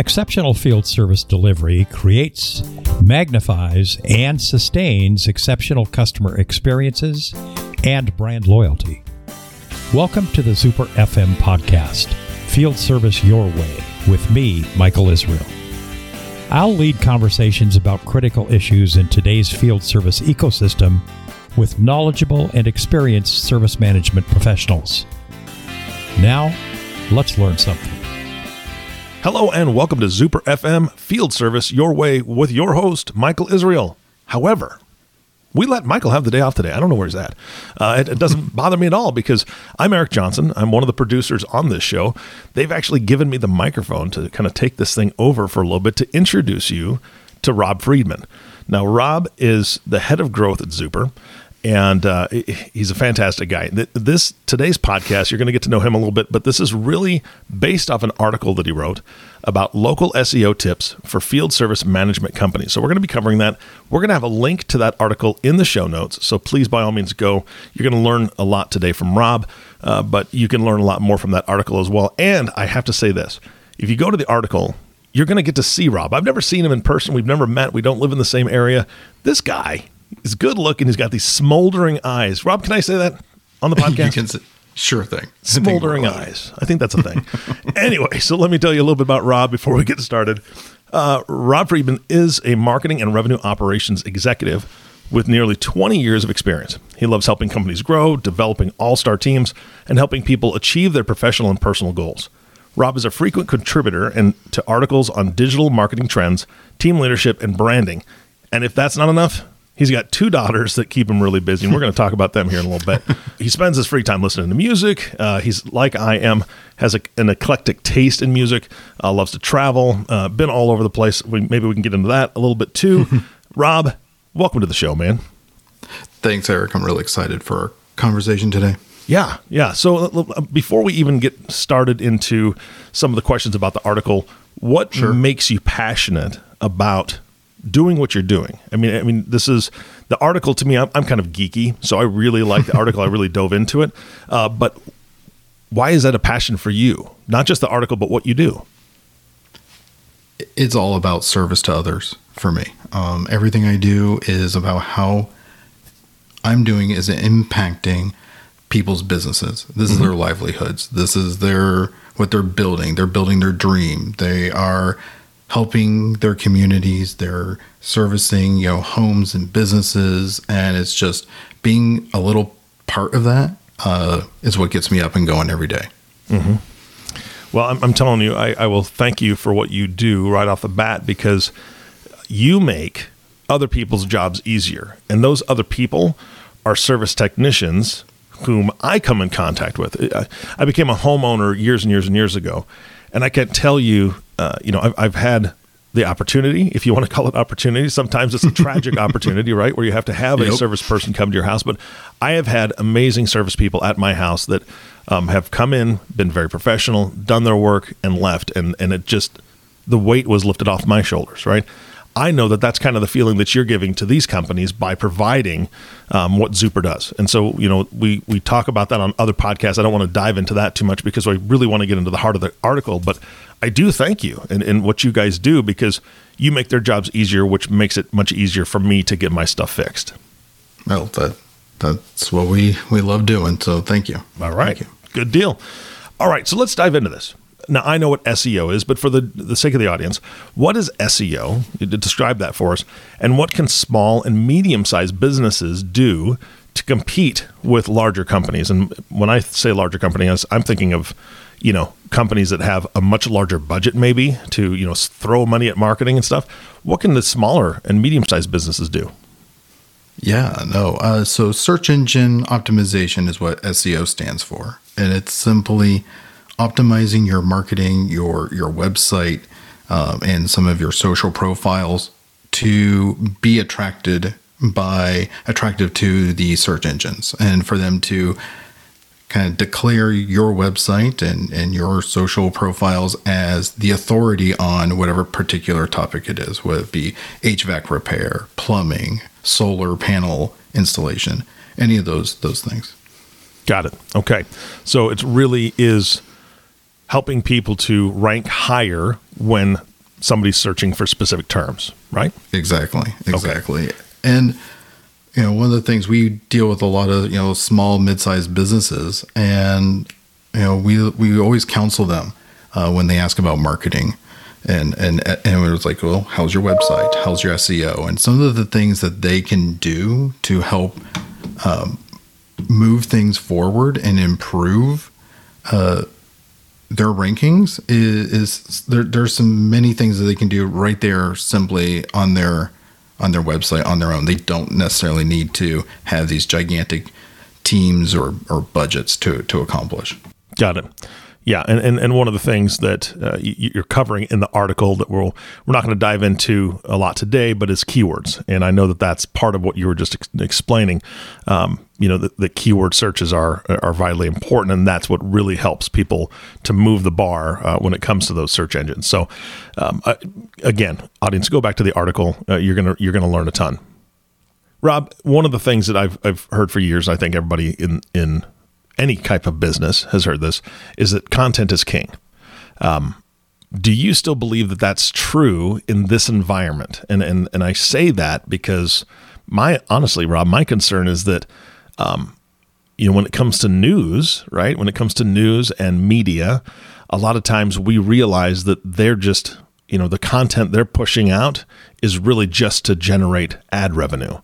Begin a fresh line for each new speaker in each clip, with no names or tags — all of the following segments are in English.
Exceptional field service delivery creates, magnifies, and sustains exceptional customer experiences and brand loyalty. Welcome to the Zuper FM podcast, Field Service Your Way, with me, Michael Israel. I'll lead conversations about critical issues in today's field service ecosystem with knowledgeable and experienced service management professionals. Now, let's learn something.
Hello and welcome to Zuper FM Field Service Your Way with your host, Michael Israel. However, we let Michael have the day off today. I don't know where he's at. Uh, it, it, doesn't bother me at all because I'm Eric Johnson. I'm one of the producers on this show. They've actually given me the microphone to kind of take this thing over for a little bit to introduce you to Rob Freedman. Now, Rob is the head of growth at Zuper and uh, he's a fantastic guy. This today's podcast, you're going to get to know him a little bit, but this is really based off an article that he wrote about local SEO tips for field service management companies. So we're going to be covering that. We're going to have a link to that article in the show notes. So please, by all means, go. You're going to learn a lot today from Rob, uh, but you can learn a lot more from that article as well. And I have to say this: if you go to the article, you're going to get to see Rob. I've never seen him in person. We've never met. We don't live in the same area. This guy He's good looking. He's got these smoldering eyes. Rob, can I say that on the podcast? you can say,
sure thing.
Smoldering eyes. I think that's a thing. anyway, so let me tell you a little bit about Rob before we get started. Uh, Rob Freedman is a marketing and revenue operations executive with nearly 20 years of experience. He loves helping companies grow, developing all star teams, and helping people achieve their professional and personal goals. Rob is a frequent contributor and to articles on digital marketing trends, team leadership, and branding. And if that's not enough, He's got two daughters that keep him really busy, and we're going to talk about them here in a little bit. he spends his free time listening to music. Uh, he's like I am, has a, an eclectic taste in music, uh, loves to travel, uh, been all over the place. We, maybe we can get into that a little bit too. Rob, welcome to the show, man.
Thanks, Eric. I'm really excited for our conversation today.
Yeah, yeah. So uh, uh, before we even get started into some of the questions about the article, what sure. makes you passionate about doing what you're doing. I mean, I mean, this is the article to me. I'm, I'm kind of geeky, so I really like the article. I really dove into it. Uh, but why is that a passion for you? Not just the article, but what you do.
It's all about service to others for me. Um, everything I do is about how I'm doing is impacting people's businesses. This mm-hmm. is their livelihoods. This is their what they're building. They're building their dream. They are helping their communities. They're servicing, you know, homes and businesses, and it's just being a little part of that uh, is what gets me up and going every day.
Mm-hmm. Well, I'm, I'm, telling you, I, I will thank you for what you do right off the bat because you make other people's jobs easier, and those other people are service technicians whom I come in contact with. I became a homeowner years and years and years ago, and I can tell you uh, you know, I've, I've had the opportunity, if you want to call it opportunity. Sometimes it's a tragic opportunity, right? Where you have to have yep. a service person come to your house. But I have had amazing service people at my house that um, have come in, been very professional, done their work, and left. And, and it just, the weight was lifted off my shoulders, right? I know that that's kind of the feeling that you're giving to these companies by providing um, what Zuper does. And so, you know, we we talk about that on other podcasts. I don't want to dive into that too much because I really want to get into the heart of the article. But I do thank you and, and what you guys do because you make their jobs easier, which makes it much easier for me to get my stuff fixed.
Well, that that's what we we love doing. So thank you.
All right, you. good deal. All right, so let's dive into this. Now I know what SEO is, but for the the sake of the audience, what is SEO? Describe that for us, and what can small and medium sized businesses do to compete with larger companies? And when I say larger companies, I'm thinking of you know companies that have a much larger budget maybe to you know throw money at marketing and stuff. What can the smaller and medium sized businesses do?
Yeah, no. Uh, so search engine optimization is what SEO stands for, and it's simply optimizing your marketing, your your website, um, and some of your social profiles to be attracted by attractive to the search engines, and for them to kind of declare your website and, and your social profiles as the authority on whatever particular topic it is, whether it be HVAC repair, plumbing, solar panel installation, any of those those things.
Got it. Okay. So it really is helping people to rank higher when somebody's searching for specific terms, right?
Exactly. Exactly. Okay. And you know, one of the things we deal with a lot of, you know, small, mid-sized businesses and you know, we we always counsel them uh, when they ask about marketing. And, and and it was like, well, how's your website? How's your SEO? And some of the things that they can do to help um, move things forward and improve uh, their rankings is, is there, there's some many things that they can do right there simply on their on their website on their own. They don't necessarily need to have these gigantic teams or, or budgets to, to accomplish.
Got it. Yeah, and, and, and one of the things that uh, you're covering in the article that we'll, we're not going to dive into a lot today, but is keywords. And I know that that's part of what you were just ex- explaining. Um, you know, the, the, keyword searches are are vitally important, and that's what really helps people to move the bar uh, when it comes to those search engines. So, um, uh, again, audience, go back to the article. Uh, you're gonna you're gonna learn a ton. Rob, one of the things that I've I've heard for years, I think everybody in in any type of business has heard this, is that content is king. Um, do you still believe that that's true in this environment? And and and I say that because my honestly, Rob, my concern is that, um, you know, when it comes to news, right? When it comes to news and media, a lot of times we realize that they're just, you know, the content they're pushing out is really just to generate ad revenue,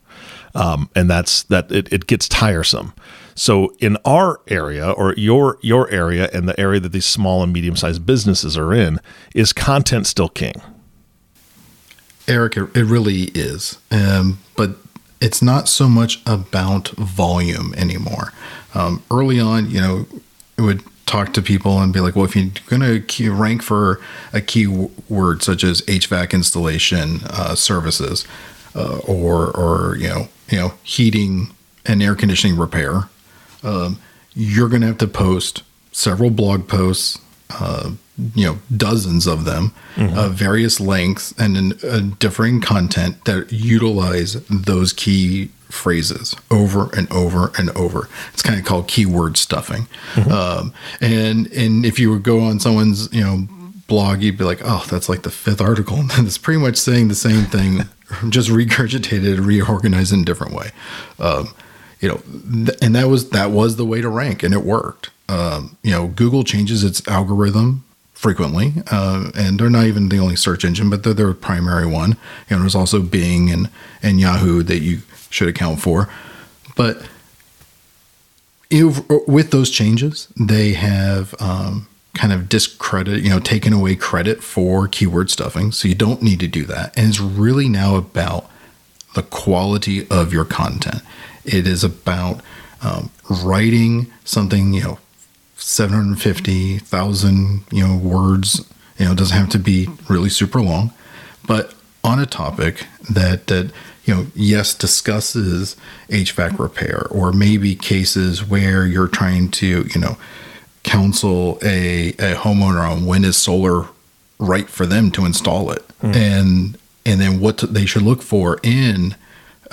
um, and that's that it, it gets tiresome. So in our area or your your area and the area that these small and medium sized businesses are in, is content still king?
Eric, it really is. Um, but it's not so much about volume anymore. Um, early on, you know, it would talk to people and be like, well, if you're going to rank for a keyword such as HVAC installation uh, services, uh, or or you know you know heating and air conditioning repair, um, you're going to have to post several blog posts, uh, you know, dozens of them, mm-hmm. uh, various lengths, and in, uh, differing content that utilize those key phrases over and over and over. It's kind of called keyword stuffing. Mm-hmm. Um, and and if you would go on someone's you know blog, you'd be like, oh, that's like the fifth article, and it's pretty much saying the same thing, just regurgitated, reorganized in a different way. Um, you know, th- and that was that was the way to rank, and it worked. Um, you know, Google changes its algorithm frequently, uh, and they're not even the only search engine, but they're their primary one. You know, there's also Bing and and Yahoo that you should account for, but with those changes, they have um, kind of discredit, you know, taken away credit for keyword stuffing. So you don't need to do that, and it's really now about the quality of your content. It is about um, writing something, you know, 750,000, you know, words. You know, it doesn't have to be really super long, but on a topic that, that, you know, yes, discusses HVAC repair or maybe cases where you're trying to, you know, counsel a, a homeowner on when is solar right for them to install it mm. and and then what they should look for in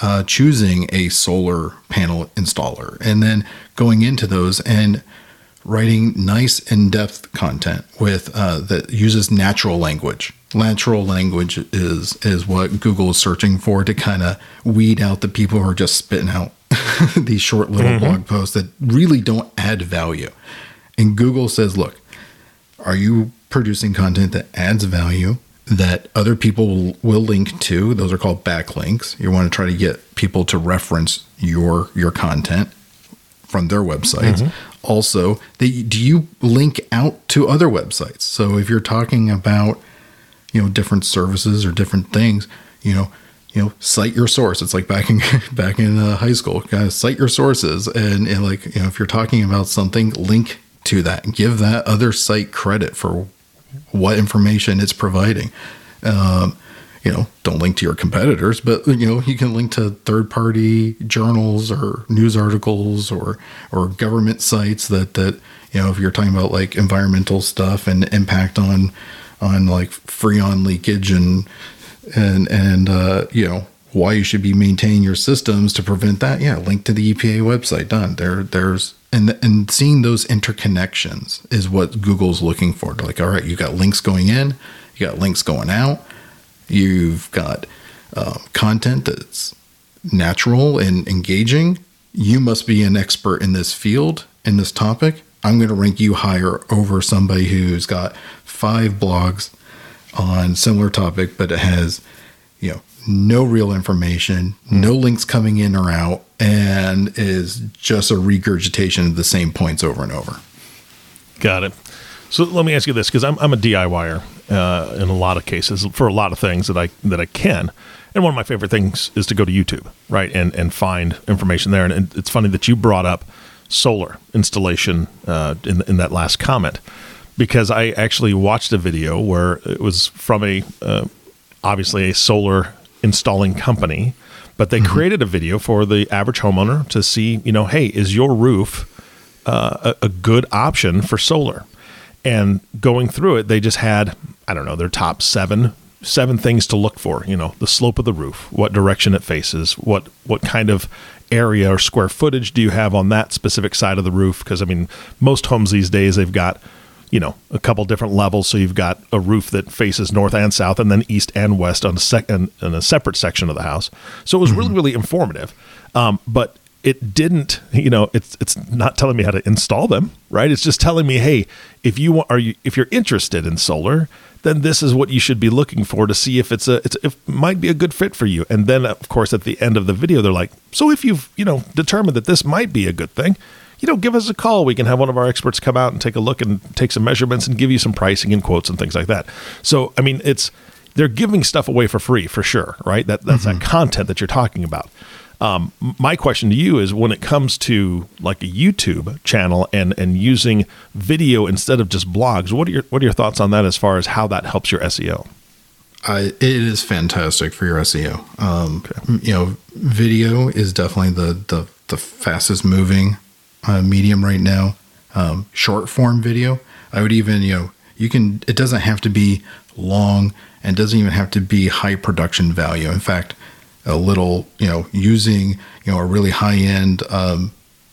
uh, choosing a solar panel installer and then going into those and writing nice in-depth content with uh, that uses natural language. Natural language is is what google is searching for to kind of weed out the people who are just spitting out these short little mm-hmm. blog posts that really don't add value. And google says look are you producing content that adds value that other people will link to. Those are called backlinks. You want to try to get people to reference your your content from their websites. Mm-hmm. Also, they, do you link out to other websites? So if you're talking about you know different services or different things, you know, you know, cite your source. It's like back in back in uh, high school, kind of cite your sources, and, and like you know, if you're talking about something, link to that. Give that other site credit for what information it's providing. Um, you know, don't link to your competitors, but you know, you can link to third-party journals or news articles or or government sites that that you know, if you're talking about like environmental stuff and impact on on like freon leakage and and and uh, you know why you should be maintaining your systems to prevent that. Yeah, link to the EPA website. Done. There there's and and seeing those interconnections is what Google's looking for. They're like, all right, you got links going in, you got links going out, you've got uh, content that's natural and engaging. You must be an expert in this field, in this topic. I'm going to rank you higher over somebody who's got five blogs on similar topic, but it has, you know, no real information, no links coming in or out, and is just a regurgitation of the same points over and over.
Got it. So let me ask you this, because I'm, I'm a DIYer uh, in a lot of cases for a lot of things that I that I can, and one of my favorite things is to go to YouTube, right, and and find information there. And, and it's funny that you brought up solar installation uh, in in that last comment, because I actually watched a video where it was from a uh, obviously a solar installing company, but they created a video for the average homeowner to see, you know, hey, is your roof uh, a, a good option for solar? And going through it, they just had, I don't know, their top seven seven things to look for. You know, the slope of the roof, what direction it faces, what what kind of area or square footage do you have on that specific side of the roof? Because I mean, most homes these days they've got you know a couple different levels. So you've got a roof that faces north and south and then east and west on a second in a separate section of the house. So it was really really informative. Um, but it didn't you know it's it's not telling me how to install them right? It's just telling me hey if you want are you if you're interested in solar then this is what you should be looking for to see if it's a it's if it might be a good fit for you. And then of course at the end of the video they're like so if you've you know determined that this might be a good thing you know, give us a call. We can have one of our experts come out and take a look and take some measurements and give you some pricing and quotes and things like that. So, I mean, it's they're giving stuff away for free for sure, right? That that's that content that you're talking about. Um, my question to you is when it comes to like a YouTube channel and and using video instead of just blogs, what are your what are your thoughts on that as far as how that helps your SEO?
I, it is fantastic for your SEO. Um, You know, video is definitely the the, the fastest moving uh, medium right now. Um, short form video, I would even you know you can. It doesn't have to be long and doesn't even have to be high production value. In fact, a little you know using you know a really high end um,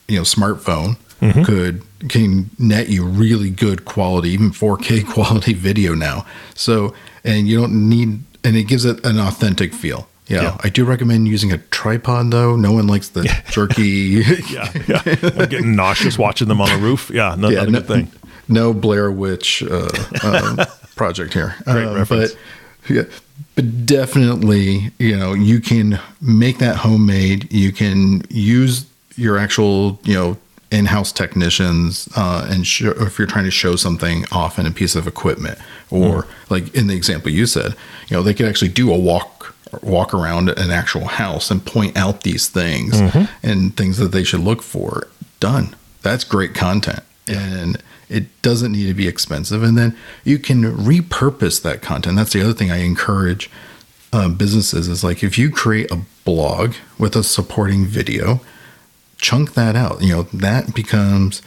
you know smartphone could can net you really good quality, even 4K quality video now. So and you don't need and it gives it an authentic feel. Yeah,
Yeah.
I do recommend using a tripod though. No one likes the jerky.
Yeah, yeah. I'm getting nauseous watching them on the roof. Yeah, not, not a
no,
good thing.
no Blair Witch uh, um, project here.
Great
Um,
reference.
But, yeah, but definitely, you know, you can make that homemade. You can use your actual, you know, in-house technicians uh, and show, if you're trying to show something off in a piece of equipment or like in the example you said you know they could actually do a walk walk around an actual house and point out these things and things that they should look for done. That's great content. And it doesn't need to be expensive. And then you can repurpose that content. That's the other thing i encourage uh, businesses is like if you create a blog with a supporting video chunk that out. You know, that becomes,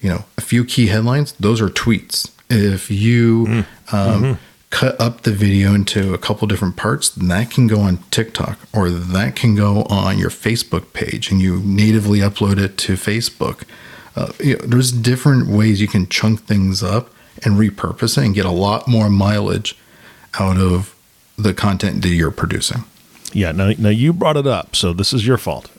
you know, a few key headlines. Those are tweets. If you um, cut up the video into a couple different parts, that can go on TikTok or that can go on your Facebook page and you natively upload it to Facebook. Uh, you know, there's different ways you can chunk things up and repurpose it and get a lot more mileage out of the content that you're producing.
Yeah. Now, now you brought it up, so this is your fault.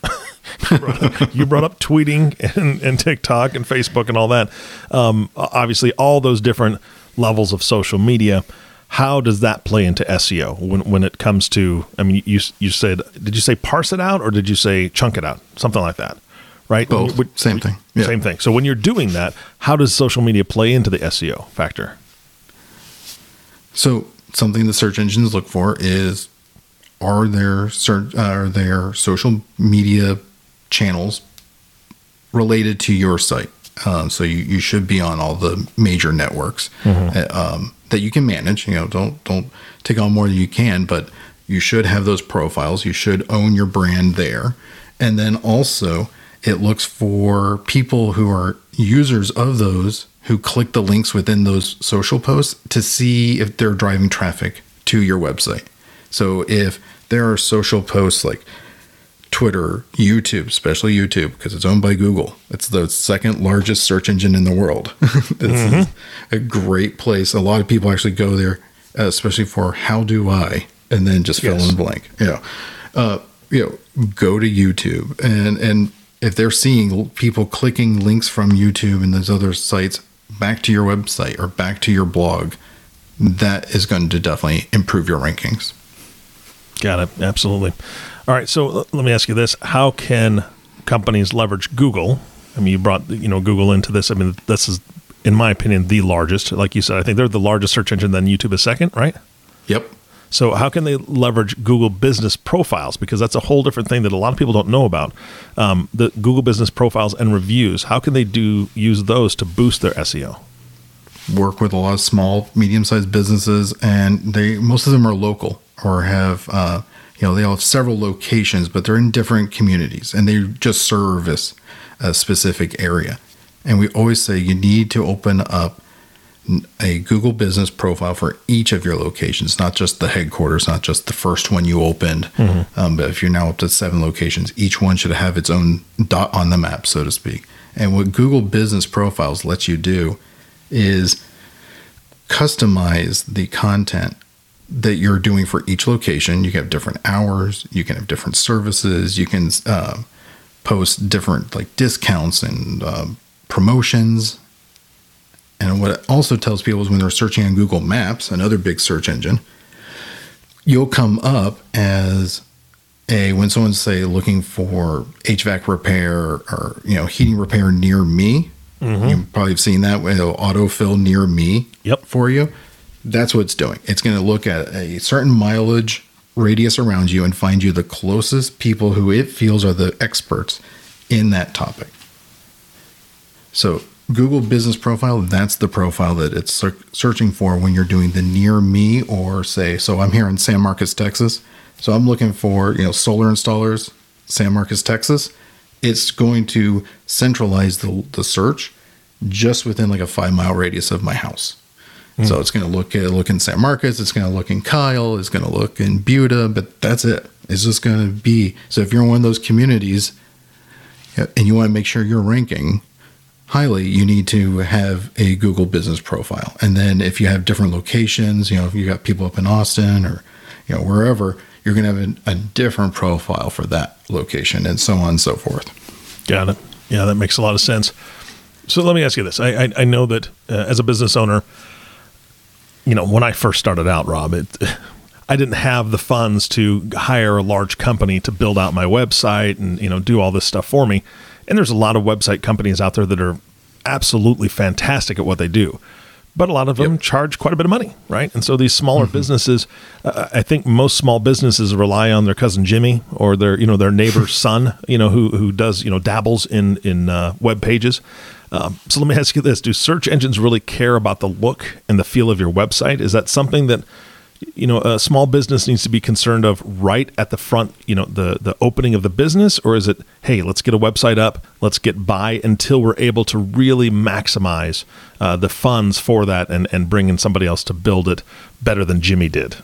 you, brought up, you brought up tweeting and, and TikTok and Facebook and all that. Um, obviously, all those different levels of social media. How does that play into SEO when, when it comes to? I mean, you you said did you say parse it out or did you say chunk it out? Something like that, right?
Both.
When
Same thing. Yeah.
Same thing. So when you're doing that, how does social media play into the SEO factor?
So something the search engines look for is are there search are there social media channels related to your site? Um, so you, you should be on all the major networks uh, um, that you can manage. You know, don't don't take on more than you can, but you should have those profiles. You should own your brand there, and then also it looks for people who are users of those who click the links within those social posts to see if they're driving traffic to your website. So if there are social posts like Twitter, YouTube, especially YouTube, because it's owned by Google. It's the second largest search engine in the world. this is a great place. A lot of people actually go there, uh, especially for how do I, and then just fill
Yes.
in the blank. You know, uh, you know, go to YouTube, and and if they're seeing people clicking links from YouTube and those other sites back to your website or back to your blog, that is going to definitely improve your rankings.
Got it. Absolutely. All right. So let me ask you this: How can companies leverage Google? I mean, you brought you know Google into this. I mean, this is, in my opinion, the largest. Like you said, I think they're the largest search engine. Then YouTube is second, right?
Yep.
So how can they leverage Google Business Profiles? Because that's a whole different thing that a lot of people don't know about. Um, the Google Business Profiles and reviews. How can they do use those to boost their SEO?
work with a lot of small, medium-sized businesses, and they most of them are local or have uh, you know they all have several locations, but they're in different communities, and they just service a specific area. And we always say you need to open up a Google Business profile for each of your locations, not just the headquarters, not just the first one you opened. Um, but if you're now up to seven locations, each one should have its own dot on the map, so to speak. And what Google Business Profiles lets you do is customize the content that you're doing for each location. You can have different hours, you can have different services, you can uh, post different like discounts and um, promotions. And what it also tells people is when they're searching on Google Maps, another big search engine, you'll come up as a when someone's say looking for HVAC repair or you know heating repair near me. You probably have seen that with it'll autofill near me
Yep.
for you. That's what it's doing. It's going to look at a certain mileage radius around you and find you the closest people who it feels are the experts in that topic. So, Google Business Profile, that's the profile that it's searching for when you're doing the near me or say, so I'm here in San Marcos, Texas. So I'm looking for, you know, solar installers, San Marcos, Texas. It's going to centralize the, the search just within like a five mile radius of my house. Mm. So it's going to look at look in San Marcos. It's going to look in Kyle. It's going to look in Buda, but that's it. It's just going to be so. If you're in one of those communities, uh, and you want to make sure you're ranking highly, you need to have a Google business profile. And then if you have different locations, you know, if you got people up in Austin or, you know, wherever, you're going to have a, a different profile for that location and so on and so forth.
Got it. Yeah, that makes a lot of sense. So let me ask you this: I I, I know that uh, as a business owner, you know, when I first started out, Rob, it. I didn't have the funds to hire a large company to build out my website and you know do all this stuff for me. And there's a lot of website companies out there that are absolutely fantastic at what they do. But a lot of them charge quite a bit of money, right? And so these smaller businesses, uh, I think most small businesses rely on their cousin Jimmy or their, you know, their neighbor's son, you know, who who does, you know, dabbles in in uh, web pages. Um, so let me ask you this: Do search engines really care about the look and the feel of your website? Is that something that you know a small business needs to be concerned of right at the front you know the the opening of the business or is it hey let's get a website up let's get by until we're able to really maximize uh, the funds for that and and bring in somebody else to build it better than jimmy did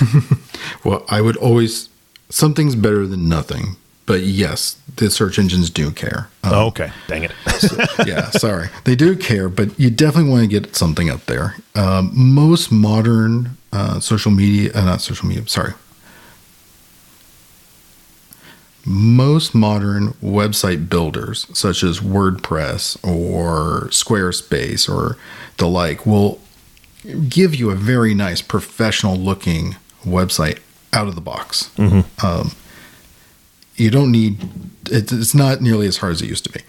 Well, I would always, something's better than nothing. But yes, the search engines do care. Um,
oh, okay dang it
yeah, sorry. They do care, but you definitely want to get something up there. Um, most modern uh, social media, uh, not social media, sorry. Most modern website builders, such as WordPress or Squarespace or the like, will give you a very nice professional looking website out of the box. Um, you don't need it, it's not nearly as hard as it used to be.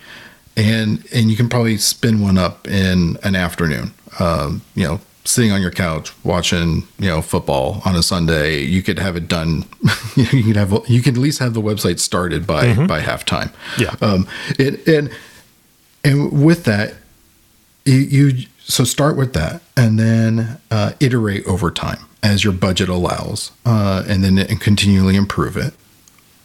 And and you can probably spin one up in an afternoon. Um, you know sitting on your couch watching you know football on a sunday you could have it done you could have you could at least have the website started by by halftime.
Yeah.
um it, and and with that you, you so start with that and then uh, iterate over time as your budget allows uh, and then and continually improve it.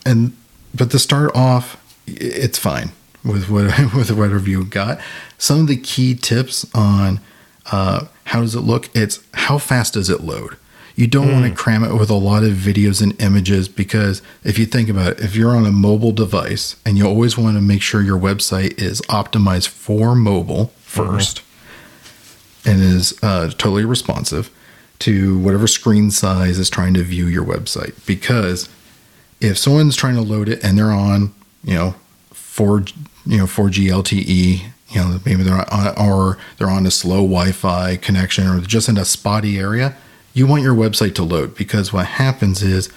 And but to start off it's fine with what with whatever you've got. Some of the key tips on uh, how does it look it's how fast does it load? You don't want to cram it with a lot of videos and images because if you think about it, if you're on a mobile device and you always want to make sure your website is optimized for mobile 1st and is uh, totally responsive to whatever screen size is trying to view your website. Because if someone's trying to load it and they're on, you know, 4 you know 4G LTE, you know, maybe they're on, or they're on a slow Wi-Fi connection or just in a spotty area, you want your website to load because what happens is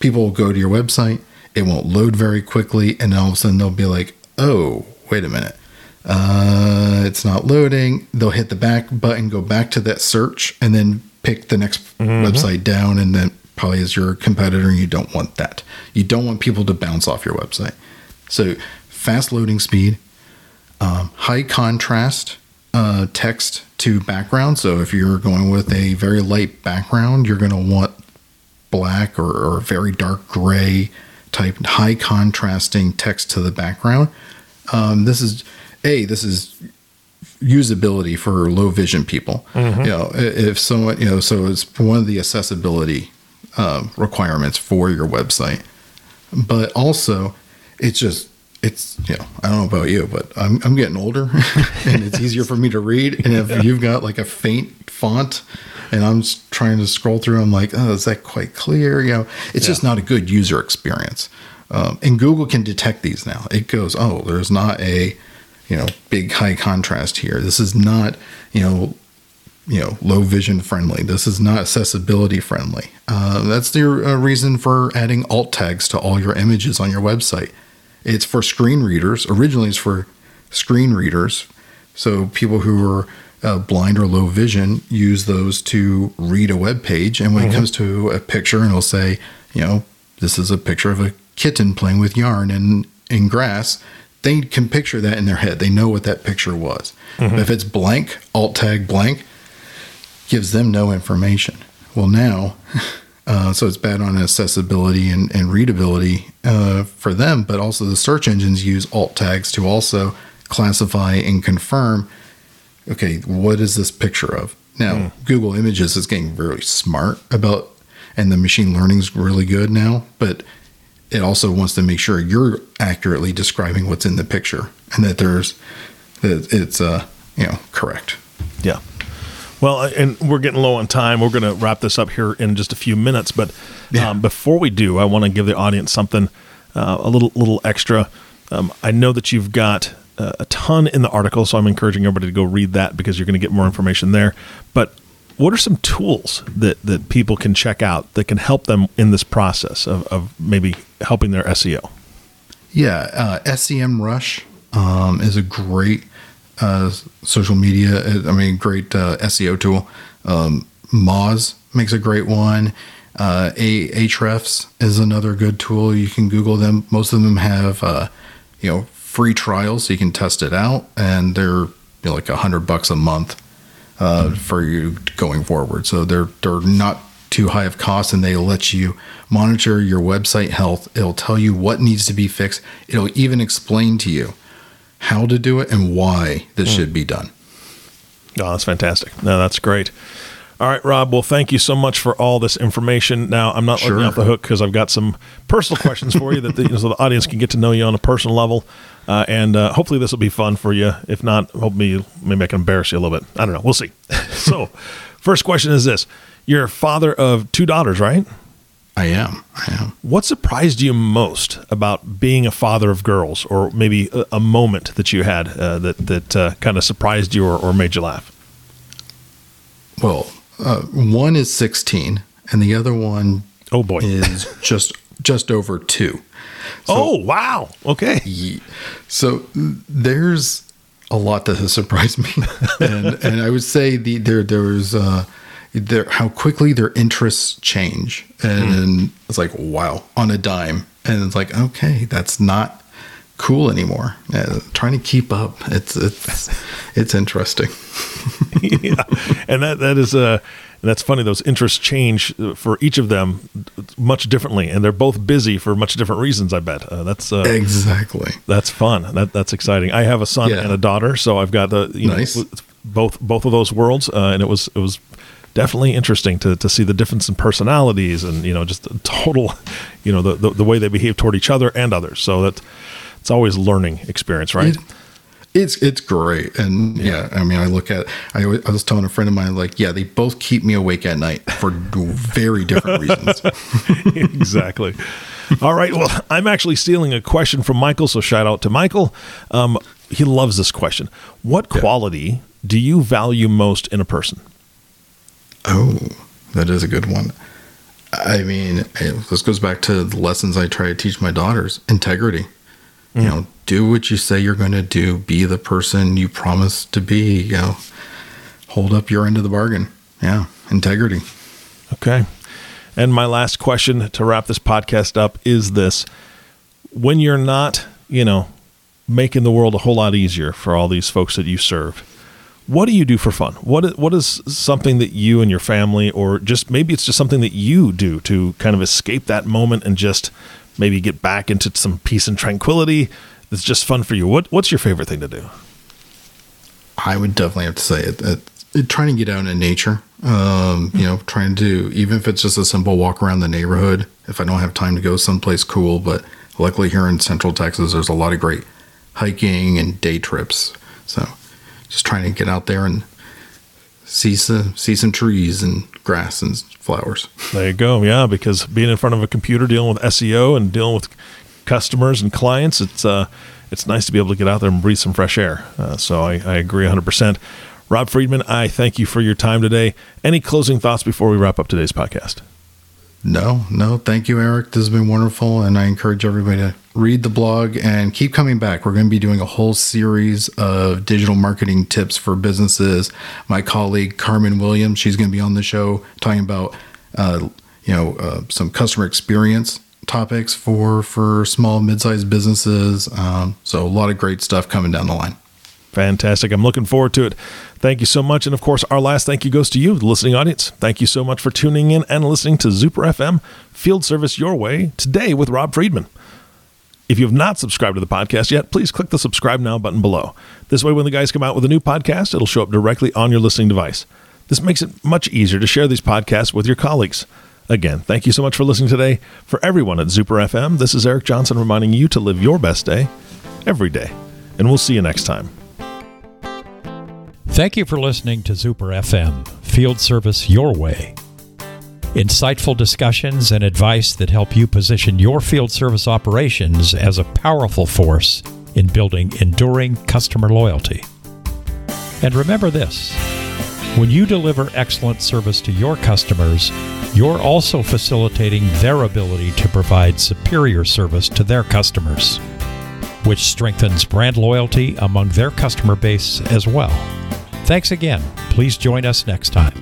people will go to your website, it won't load very quickly, and all of a sudden they'll be like, "Oh, wait a minute." Uh, it's not loading. They'll hit the back button, go back to that search, and then pick the next website down, and then probably is your competitor. And you don't want that. You don't want people to bounce off your website. So fast loading speed, um, high contrast uh, text to background. So if you're going with a very light background, you're going to want black or, or very dark gray type high contrasting text to the background. Um, this is a this is usability for low vision people. You know, if someone you know, so it's one of the accessibility uh, requirements for your website. But also, it's just it's you know I don't know about you, but I'm I'm getting older, and it's easier for me to read. And if you've got like a faint font, and I'm trying to scroll through, I'm like, oh, is that quite clear? You know, it's just not a good user experience. Um, and Google can detect these now. It goes, oh, there's not a you know big high contrast here. This is not you know you know low vision friendly. This is not accessibility friendly. Uh, that's the uh, reason for adding alt tags to all your images on your website. It's for screen readers. Originally it's for screen readers. So people who are uh, blind or low vision use those to read a web page. And when it comes to a picture and it'll say you know this is a picture of a kitten playing with yarn and in grass. They can picture that in their head. They know what that picture was. But if it's blank alt tag blank gives them no information. Well, now, uh, so it's bad on accessibility and, and readability uh, for them, but also the search engines use alt tags to also classify and confirm okay, what is this picture of? Now, Google Images is getting really smart about, and the machine learning's really good now, but it also wants to make sure you're accurately describing what's in the picture and that there's, that it's, uh, you know, correct.
Yeah. Well, uh, and we're getting low on time. We're going to wrap this up here in just a few minutes, but
Yeah.
um, before we do, I want to give the audience something uh, a little little extra. Um, I know that you've got uh, a ton in the article, so I'm encouraging everybody to go read that because you're going to get more information there. But what are some tools that that people can check out that can help them in this process of, of maybe helping their SEO?
Yeah, uh, Semrush um, is a great uh, social media. uh, I mean, great uh, SEO tool. Um, Moz makes a great one. Uh, a Ahrefs is another good tool. You can Google them. Most of them have uh, you know free trials, so you can test it out, and they're you know, like a hundred bucks a month uh, for you going forward. So they're they're not too high of cost, and they let you monitor your website health. It'll tell you what needs to be fixed. It'll even explain to you how to do it and why this should be done.
Oh, that's fantastic. No, that's great. All right, Rob. Well, thank you so much for all this information. Now, I'm not letting you off the hook because I've got some personal questions for you that the, so the audience can get to know you on a personal level, uh, and uh, hopefully this will be fun for you. If not, hopefully maybe I can embarrass you a little bit. I don't know. We'll see. so, first question is this: You're a father of two daughters, right?
I am. I am.
What surprised you most about being a father of girls, or maybe a, a moment that you had uh, that that uh, kind of surprised you or, or made you laugh?
Well, uh, one is 16, and the other one
Oh boy!
is just just over two.
oh wow! Okay.
So there's a lot that has surprised me, and and I would say the there there was uh, there how quickly their interests change, and it's like wow on a dime, and it's like okay that's not cool anymore. Uh, trying to keep up, it's it's it's interesting.
yeah, and that that is uh that's funny. Those interests change for each of them much differently, and they're both busy for much different reasons. I bet uh, that's uh,
Exactly.
that's fun. That that's exciting. I have a son
Yeah.
and a daughter, so I've got the you
Nice.
know both both of those worlds, uh, and it was it was definitely interesting to, to see the difference in personalities and you know just the total, you know the, the, the way they behave toward each other and others. So that it's always a learning experience, right?
It, it's it's great, and yeah. yeah. I mean, I look at. I, I was telling a friend of mine, like, yeah, they both keep me awake at night for very different reasons.
exactly. All right. Well, I'm actually stealing a question from Michael, so shout out to Michael. Um, he loves this question. What quality do you value most in a person?
Oh, that is a good one. I mean, this goes back to the lessons I try to teach my daughters integrity. Mm. You know, do what you say you're going to do, be the person you promise to be, you know, hold up your end of the bargain. Yeah, integrity.
Okay. And my last question to wrap this podcast up is this when you're not, you know, making the world a whole lot easier for all these folks that you serve, what do you do for fun? What what is something that you and your family, or just maybe it's just something that you do to kind of escape that moment and just maybe get back into some peace and tranquility? That's just fun for you. What what's your favorite thing to do?
I would definitely have to say it. it, it trying to get out in nature. Um, you know, trying to even if it's just a simple walk around the neighborhood. If I don't have time to go someplace cool, but luckily here in Central Texas, there's a lot of great hiking and day trips. So just trying to get out there and see some see some trees and grass and flowers.
There you go. Yeah, because being in front of a computer, dealing with SEO and dealing with customers and clients, it's uh, it's nice to be able to get out there and breathe some fresh air. Uh, so I, I agree 100. percent Rob Freedman, I thank you for your time today. Any closing thoughts before we wrap up today's podcast?
No, no. Thank you, Eric. This has been wonderful. And I encourage everybody to read the blog and keep coming back. We're going to be doing a whole series of digital marketing tips for businesses. My colleague, Carmen Williams, she's going to be on the show talking about, uh, you know, uh, some customer experience topics for for small mid-sized businesses. Um, so a lot of great stuff coming down the line.
Fantastic. I'm looking forward to it. Thank you so much. And of course, our last thank you goes to you, the listening audience. Thank you so much for tuning in and listening to Zuper FM Field Service Your Way today with Rob Freedman. If you have not subscribed to the podcast yet, please click the subscribe now button below. This way, when the guys come out with a new podcast, it'll show up directly on your listening device. This makes it much easier to share these podcasts with your colleagues. Again, thank you so much for listening today. For everyone at Zuper FM, this is Eric Johnson reminding you to live your best day every day. And we'll see you next time.
Thank you for listening to Zuper FM, Field Service Your Way. Insightful discussions and advice that help you position your field service operations as a powerful force in building enduring customer loyalty. And remember this when you deliver excellent service to your customers, you're also facilitating their ability to provide superior service to their customers, which strengthens brand loyalty among their customer base as well. Thanks again. Please join us next time.